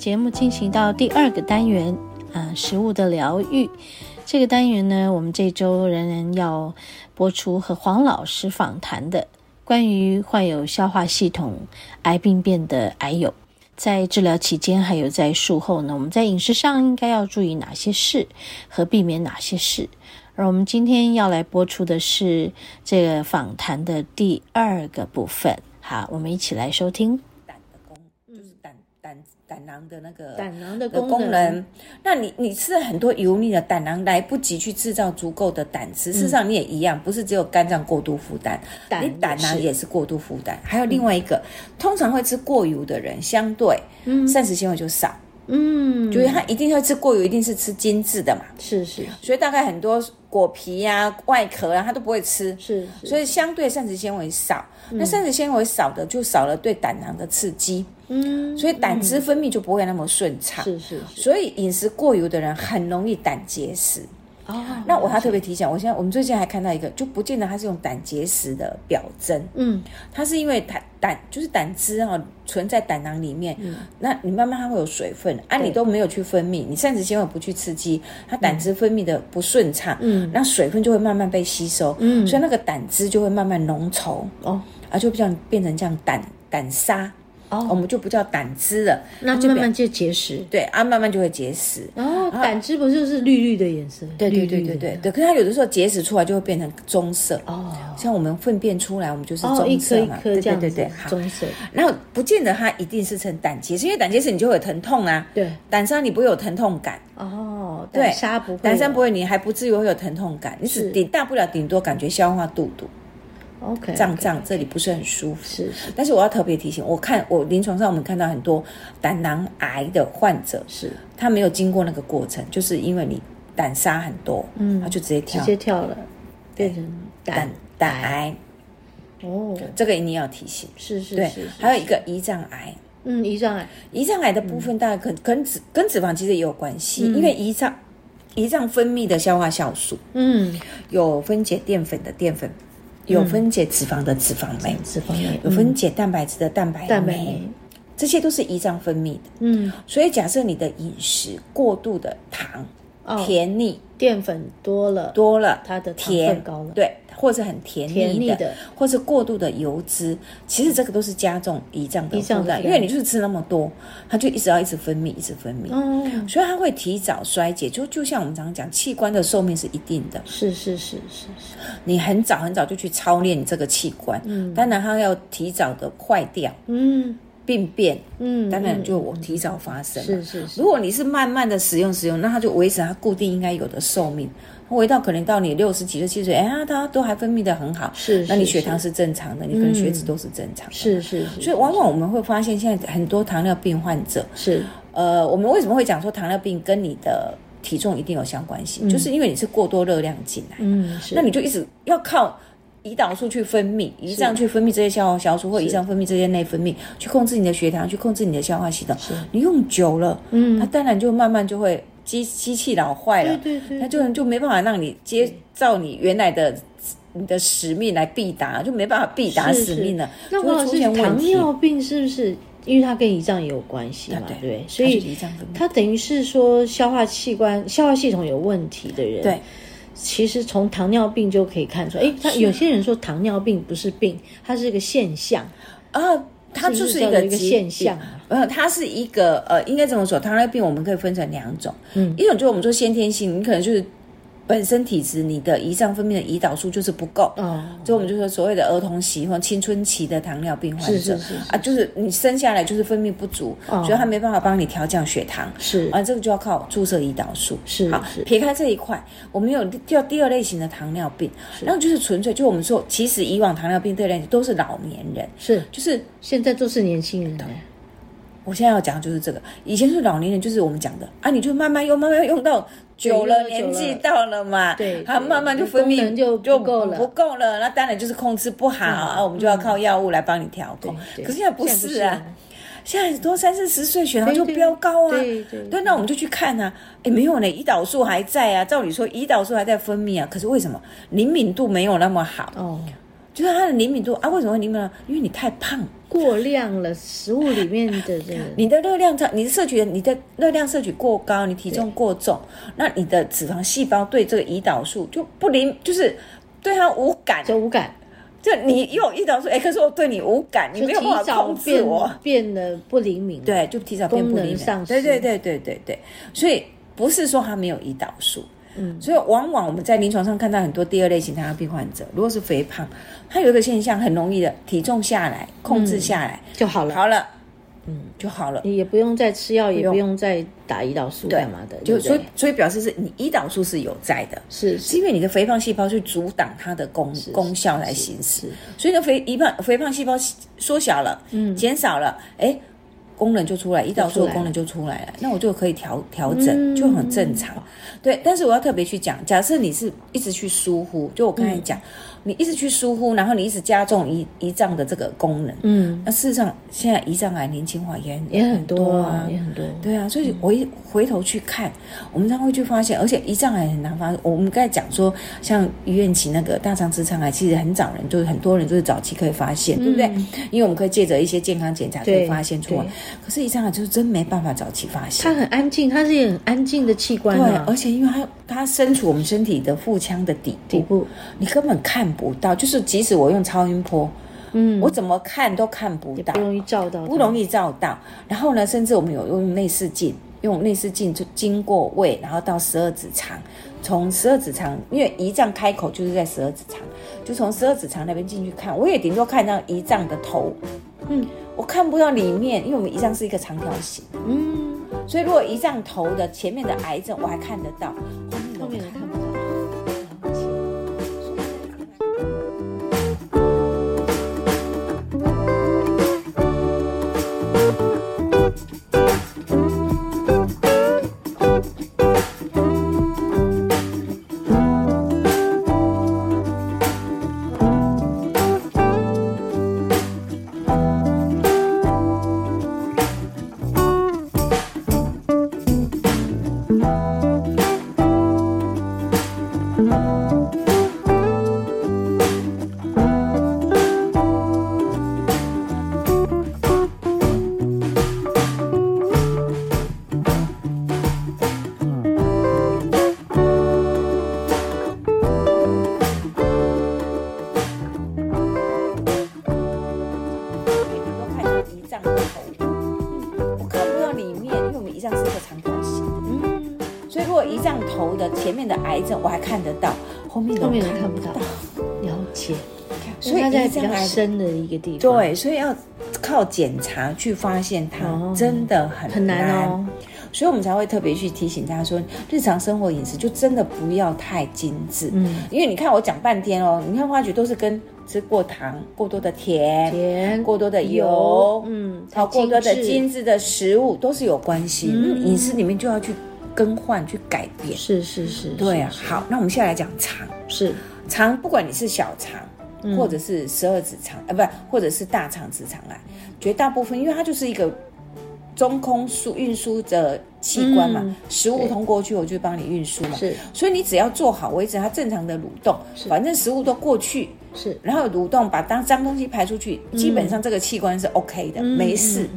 节目进行到第二个单元，啊，食物的疗愈。这个单元呢，我们这周仍然要播出和黄老师访谈的关于患有消化系统癌病变的癌友，在治疗期间还有在术后呢，我们在饮食上应该要注意哪些事和避免哪些事。而我们今天要来播出的是这个访谈的第二个部分。好，我们一起来收听。胆囊的那个胆囊的功能，功能。那你你吃了很多油腻的胆囊来不及去制造足够的胆汁，事实上你也一样，不是只有肝脏过度负担，胆你胆囊也是过度负担。还有另外一个，嗯、通常会吃过油的人，相对膳食纤维就少，嗯，就是他一定会吃过油，一定是吃精致的嘛，是是，所以大概很多果皮呀、啊、外壳啊，他都不会吃，是，是。所以相对膳食纤维少，嗯、那膳食纤维少的就少了对胆囊的刺激。嗯，所以胆汁分泌就不会那么顺畅。是是，所以饮食过油的人很容易胆结石。哦，那我还特别提醒，我现在我们最近还看到一个，就不见得它是用胆结石的表征。嗯，它是因为胆胆就是胆汁哈存在胆囊里面，那你慢慢它会有水分，啊，你都没有去分泌，你膳食纤维不去刺激，它胆汁分泌的不顺畅，嗯，那水分就会慢慢被吸收，嗯，所以那个胆汁就会慢慢浓稠，哦，啊，就这样变成这样胆胆沙。哦，我们就不叫胆汁了，那就慢慢就结石。对啊，慢慢就会结石。哦，胆汁不就是绿绿的颜色？对对对对对对。可是它有的时候结石出来就会变成棕色。哦，像我们粪便出来，我们就是棕色嘛。对对对对，棕色。然后不见得它一定是成胆结石，因为胆结石你就会有疼痛啊。对。胆沙你不会有疼痛感。哦，胆沙不会。胆沙不会，你还不至于会有疼痛感，你只顶大不了顶多感觉消化肚肚。OK，胀胀，这里不是很舒服。是是，但是我要特别提醒，我看我临床上我们看到很多胆囊癌的患者，是。他没有经过那个过程，就是因为你胆沙很多，嗯，他就直接跳，直接跳了，变成胆胆癌。哦，这个一定要提醒。是是是，还有一个胰脏癌。嗯，胰脏癌，胰脏癌的部分大概可跟脂跟脂肪其实也有关系，因为胰脏胰脏分泌的消化酵素，嗯，有分解淀粉的淀粉。有分解脂肪的脂肪酶，脂肪酶有分解蛋白质的蛋白酶，这些都是胰脏分泌的。嗯，所以假设你的饮食过度的糖、甜腻、淀粉多了，多了，它的甜高了，对。或者很甜腻的，或者过度的油脂，其实这个都是加重胰脏的负担，因为你就是吃那么多，它就一直要一直分泌，一直分泌，所以它会提早衰竭。就就像我们常常讲，器官的寿命是一定的，是是是是是。你很早很早就去操练你这个器官，嗯，当然它要提早的坏掉，嗯，病变，嗯，当然就我提早发生，是是是。如果你是慢慢的使用使用，那它就维持它固定应该有的寿命。回到可能到你六十几岁、七十岁，哎呀，它都还分泌的很好，是，那你血糖是正常的，你可能血脂都是正常的，是是是。所以往往我们会发现，现在很多糖尿病患者是，呃，我们为什么会讲说糖尿病跟你的体重一定有相关性？就是因为你是过多热量进来，嗯，那你就一直要靠胰岛素去分泌，胰脏去分泌这些消化酵素，或胰脏分泌这些内分泌，去控制你的血糖，去控制你的消化系统。你用久了，嗯，它当然就慢慢就会。机机器老坏了，对对对，那就就没办法让你接照你原来的你的使命来必达，就没办法必达使命了。那黄老师，糖尿病是不是因为它跟胰脏也有关系嘛？对，所以它等于是说消化器官、消化系统有问题的人，对，其实从糖尿病就可以看出来。哎，他有些人说糖尿病不是病，它是一个现象啊。它就是一个现象，呃，它是一个呃，应该怎么说，糖尿病我们可以分成两种，嗯，一种就是我们说先天性，你可能就是。本身体质，你的胰脏分泌的胰岛素就是不够，哦，所以我们就说所谓的儿童期或青春期的糖尿病患者，是是是啊，就是你生下来就是分泌不足，哦，所以他没办法帮你调降血糖，是。啊，这个就要靠注射胰岛素，是好，撇开这一块，我们有叫第二类型的糖尿病，然后就是纯粹就我们说，其实以往糖尿病这类都是老年人，是。就是现在都是年轻人的。我现在要讲的就是这个。以前是老年人，就是我们讲的啊，你就慢慢用，慢慢用到久了，年纪到了嘛，对，它慢慢就分泌就就不够了，不够了，那当然就是控制不好啊，我们就要靠药物来帮你调控。可是现在不是啊。现在多三四十岁血糖就飙高啊，对对，对，那我们就去看啊，哎，没有呢，胰岛素还在啊，照理说胰岛素还在分泌啊，可是为什么灵敏度没有那么好？哦，就是它的灵敏度啊，为什么会灵敏呢？因为你太胖，过量了，食物里面的这个，你的热量在，你的摄取，你的热量摄取过高，你体重过重，那你的脂肪细胞对这个胰岛素就不灵，就是对它无感，就无感。就你用胰岛素，哎，可是我对你无感，你没有办法控制我，变得不灵敏。对，就提早变不灵敏。对对对对对对，所以不是说它没有胰岛素，嗯，所以往往我们在临床上看到很多第二类型糖尿病患者，如果是肥胖，他有一个现象很容易的，体重下来，控制下来就好了，好了。嗯，就好了，你也不用再吃药，也不用。再打胰岛素干嘛的，就所以所以表示是你胰岛素是有在的，是是。因为你的肥胖细胞去阻挡它的功功效来行使，所以呢肥一胖肥胖细胞缩小了，嗯，减少了，哎，功能就出来，胰岛素的功能就出来了，那我就可以调调整，就很正常。对，但是我要特别去讲，假设你是一直去疏忽，就我刚才讲。你一直去疏忽，然后你一直加重胰胰脏的这个功能，嗯，那事实上现在胰脏癌年轻化也也很多啊，也很多，对啊，所以我一回头去看，我们才会去发现，而且胰脏癌很难发。我们刚才讲说，像于愿琪那个大肠直肠癌，其实很早人，就是很多人就是早期可以发现，对不对？因为我们可以借着一些健康检查可以发现出来。可是胰脏癌就是真没办法早期发现。它很安静，它是一个很安静的器官，对，而且因为它它身处我们身体的腹腔的底底部，你根本看。不到，就是即使我用超音波，嗯，我怎么看都看不到，不容易照到，不容易照到。然后呢，甚至我们有用内视镜，用内视镜就经过胃，然后到十二指肠，从十二指肠，因为胰脏开口就是在十二指肠，就从十二指肠那边进去看，我也顶多看到胰脏的头，嗯，我看不到里面，因为我们胰脏是一个长条形，嗯，所以如果胰脏头的前面的癌症我还看得到，我还看得到，后面后面都看不到。了解，所以它在比较深的一个地方。对，所以要靠检查去发现它，真的很很难哦。所以我们才会特别去提醒大家说，日常生活饮食就真的不要太精致。嗯，因为你看我讲半天哦，你看花菊都是跟吃过糖、过多的甜、甜过多的油，嗯，好过多的精致的食物都是有关系。嗯，饮食里面就要去。更换去改变，是是是，对啊。好，那我们现在来讲肠，是。肠，不管你是小肠，或者是十二指肠，啊，不，或者是大肠直肠癌，绝大部分，因为它就是一个中空输运输的器官嘛，食物通过去，我就帮你运输嘛，是，所以你只要做好维持它正常的蠕动，反正食物都过去，是，然后蠕动把当脏东西排出去，基本上这个器官是 OK 的，没事。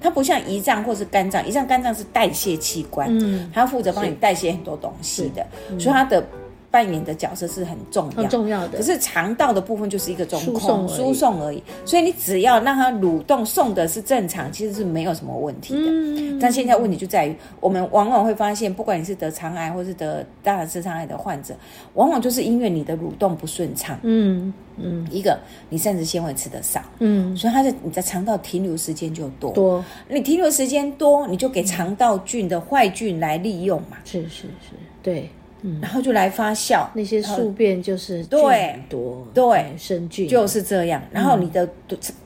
它不像胰脏或是肝脏，胰脏、肝脏是代谢器官，嗯，它要负责帮你代谢很多东西的，所以它的扮演的角色是很重要、很重要的。可是肠道的部分就是一个中控输送而已，所以你只要让它蠕动送的是正常，其实是没有什么问题的。嗯，但现在问题就在于，我们往往会发现，不管你是得肠癌或是得大肠直肠癌的患者，往往就是因为你的蠕动不顺畅。嗯。嗯，一个你膳食纤维吃的少，嗯，所以它的你在肠道停留时间就多，多，你停留时间多，你就给肠道菌的坏菌来利用嘛，是是是，对，嗯，然后就来发酵，那些宿便就是对多，对，生菌。就是这样，然后你的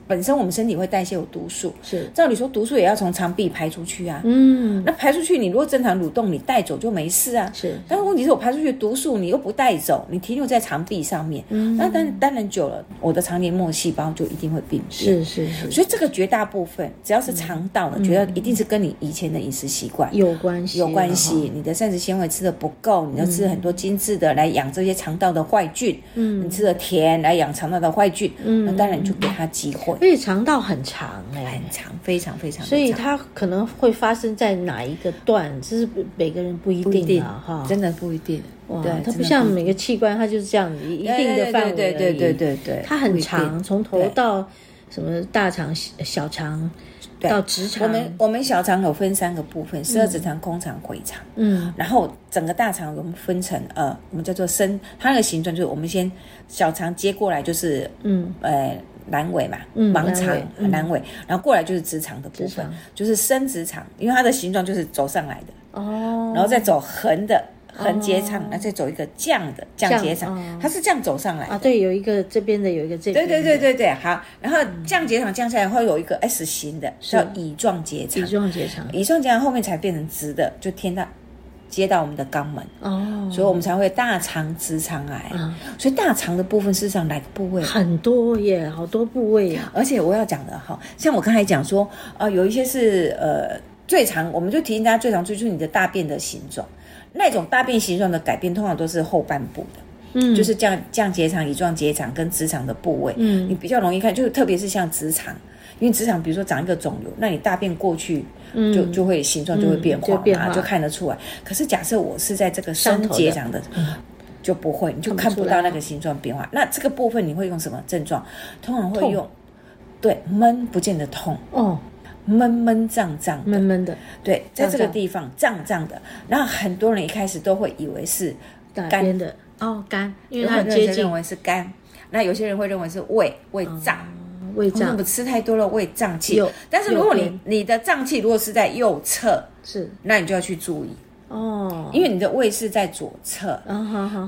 本身我们身体会代谢有毒素，是照理说毒素也要从肠壁排出去啊。嗯，那排出去，你如果正常蠕动，你带走就没事啊。是，但是问题是我排出去毒素你又不带走，你停留在肠壁上面，嗯，那当然当然久了，我的肠黏膜细胞就一定会病变。是是是，所以这个绝大部分只要是肠道的，觉得一定是跟你以前的饮食习惯有关系，有关系。你的膳食纤维吃的不够，你要吃很多精致的来养这些肠道的坏菌，嗯，你吃的甜来养肠道的坏菌，嗯，那当然你就给他机会。所以肠道很长哎，很长，非常非常。所以它可能会发生在哪一个段，这是每个人不一定啊，哈，真的不一定。哇，它不像每个器官，它就是这样子一定的范围，对对对对对，它很长，从头到什么大肠、小肠到直肠。我们我们小肠有分三个部分：十二指肠、空肠、回肠。嗯，然后整个大肠我们分成呃，我们叫做升，它那个形状就是我们先小肠接过来就是嗯呃。阑尾嘛，盲肠、阑尾，然后过来就是直肠的部分，就是升直肠，因为它的形状就是走上来的。哦，然后再走横的横结肠，然后再走一个降的降结肠，它是这样走上来啊。对，有一个这边的，有一个这边。对对对对对，好，然后降结肠降下来会有一个 S 型的，叫乙状结肠。乙状结肠，乙状结肠后面才变成直的，就填到。接到我们的肛门哦，所以我们才会大肠直肠癌。嗯，所以大肠的部分是上哪个部位很多耶，好多部位呀。而且我要讲的哈，像我刚才讲说，呃，有一些是呃最常，我们就提醒大家最常追出你的大便的形状，那种大便形状的改变通常都是后半部的，嗯，就是降降结肠、乙状结肠跟直肠的部位，嗯，你比较容易看，就是特别是像直肠。因为直肠，比如说长一个肿瘤，那你大便过去就就会形状就会变化嘛，就看得出来。可是假设我是在这个升结肠的，就不会，你就看不到那个形状变化。那这个部分你会用什么症状？通常会用对闷，不见得痛哦，闷闷胀胀，闷闷的。对，在这个地方胀胀的。然后很多人一开始都会以为是肝的哦，肝，因为很接近，认为是肝。那有些人会认为是胃，胃胀。胃胀，我们吃太多了，胃胀气。但是如果你你的胀气如果是在右侧，是，那你就要去注意哦，因为你的胃是在左侧。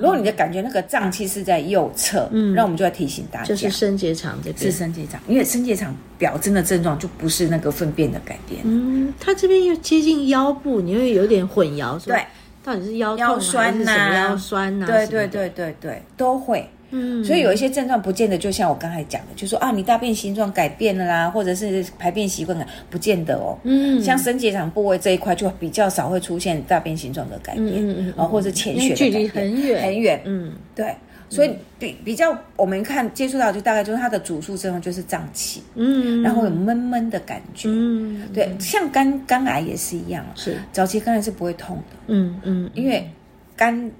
如果你的感觉那个胀气是在右侧，嗯，那我们就要提醒大家，就是升结肠这边是升结肠，因为升结肠表征的症状就不是那个粪便的改变。嗯，它这边又接近腰部，你会有点混淆，对，到底是腰腰酸呐，腰酸呐？对对对对对，都会。嗯，所以有一些症状不见得就像我刚才讲的，就说啊，你大便形状改变了啦，或者是排便习惯了，不见得哦。嗯，像升结肠部位这一块就比较少会出现大便形状的改变，嗯嗯，或者是潜血的距离很远。很远，嗯，对，所以比比较我们看接触到就大概就是它的主诉症状就是胀气，嗯，然后有闷闷的感觉，嗯，对，像肝肝癌也是一样，是。早期肝癌是不会痛的，嗯嗯，因为肝。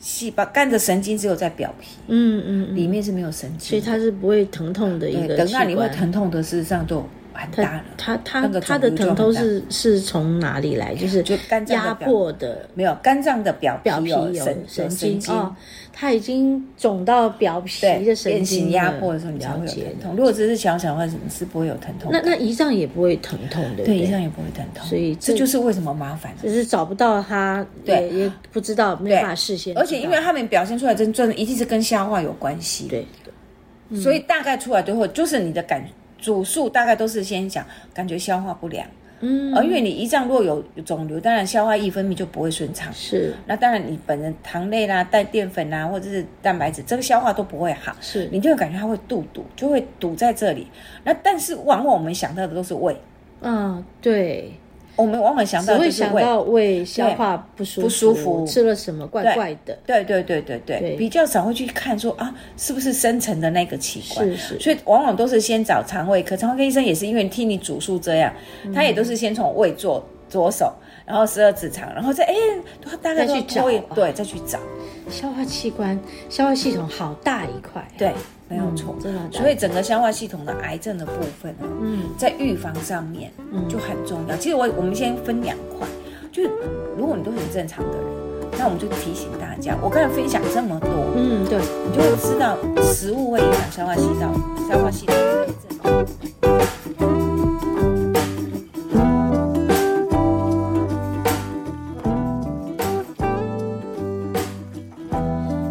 细胞肝的神经只有在表皮，嗯嗯，里面是没有神经，所以它是不会疼痛的一个。等到你会疼痛的，事实上都很大了。他他他的疼痛是是从哪里来？就是就肝脏压迫的，没有肝脏的表表皮有神经哦。他已经肿到表皮的神经压迫的时候，你才会有疼痛。如果只是小小的话，你是不会有疼痛。那那胰脏也不会疼痛的，对，胰脏也不会疼痛。所以这就是为什么麻烦，只是找不到他，对，也不知道，没办法事先。而且因为他们表现出来症状一定是跟消化有关系，对，所以大概出来最后就是你的感主诉大概都是先讲感觉消化不良。嗯，而因为你胰脏若有肿瘤，当然消化液分泌就不会顺畅。是，那当然你本人糖类啦、带淀粉啦，或者是蛋白质，这个消化都不会好。是，你就会感觉它会肚堵，就会堵在这里。那但是往往我们想到的都是胃。嗯，对。我们往往想到就是胃，胃消化不舒服，不舒服，吃了什么怪怪的。对对对对对，比较少会去看说啊，是不是深层的那个器官？是是。所以往往都是先找肠胃科，肠胃科医生也是因为听你主诉这样，他也都是先从胃做着手，然后十二指肠，然后再哎，大概去找，对，再去找。消化器官、消化系统好大一块，对。没有错，真的。所以整个消化系统的癌症的部分呢，嗯，在预防上面就很重要。其实我我们先分两块，就是如果你都是很正常的人，那我们就提醒大家，我刚才分享这么多，嗯，对，你就会知道食物会影响消化系统，消化系统的癌症。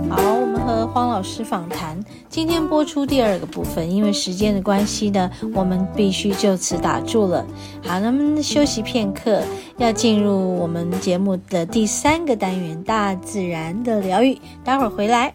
好，我们和黄老师访谈。今天播出第二个部分，因为时间的关系呢，我们必须就此打住了。好，那么休息片刻，要进入我们节目的第三个单元——大自然的疗愈。待会儿回来。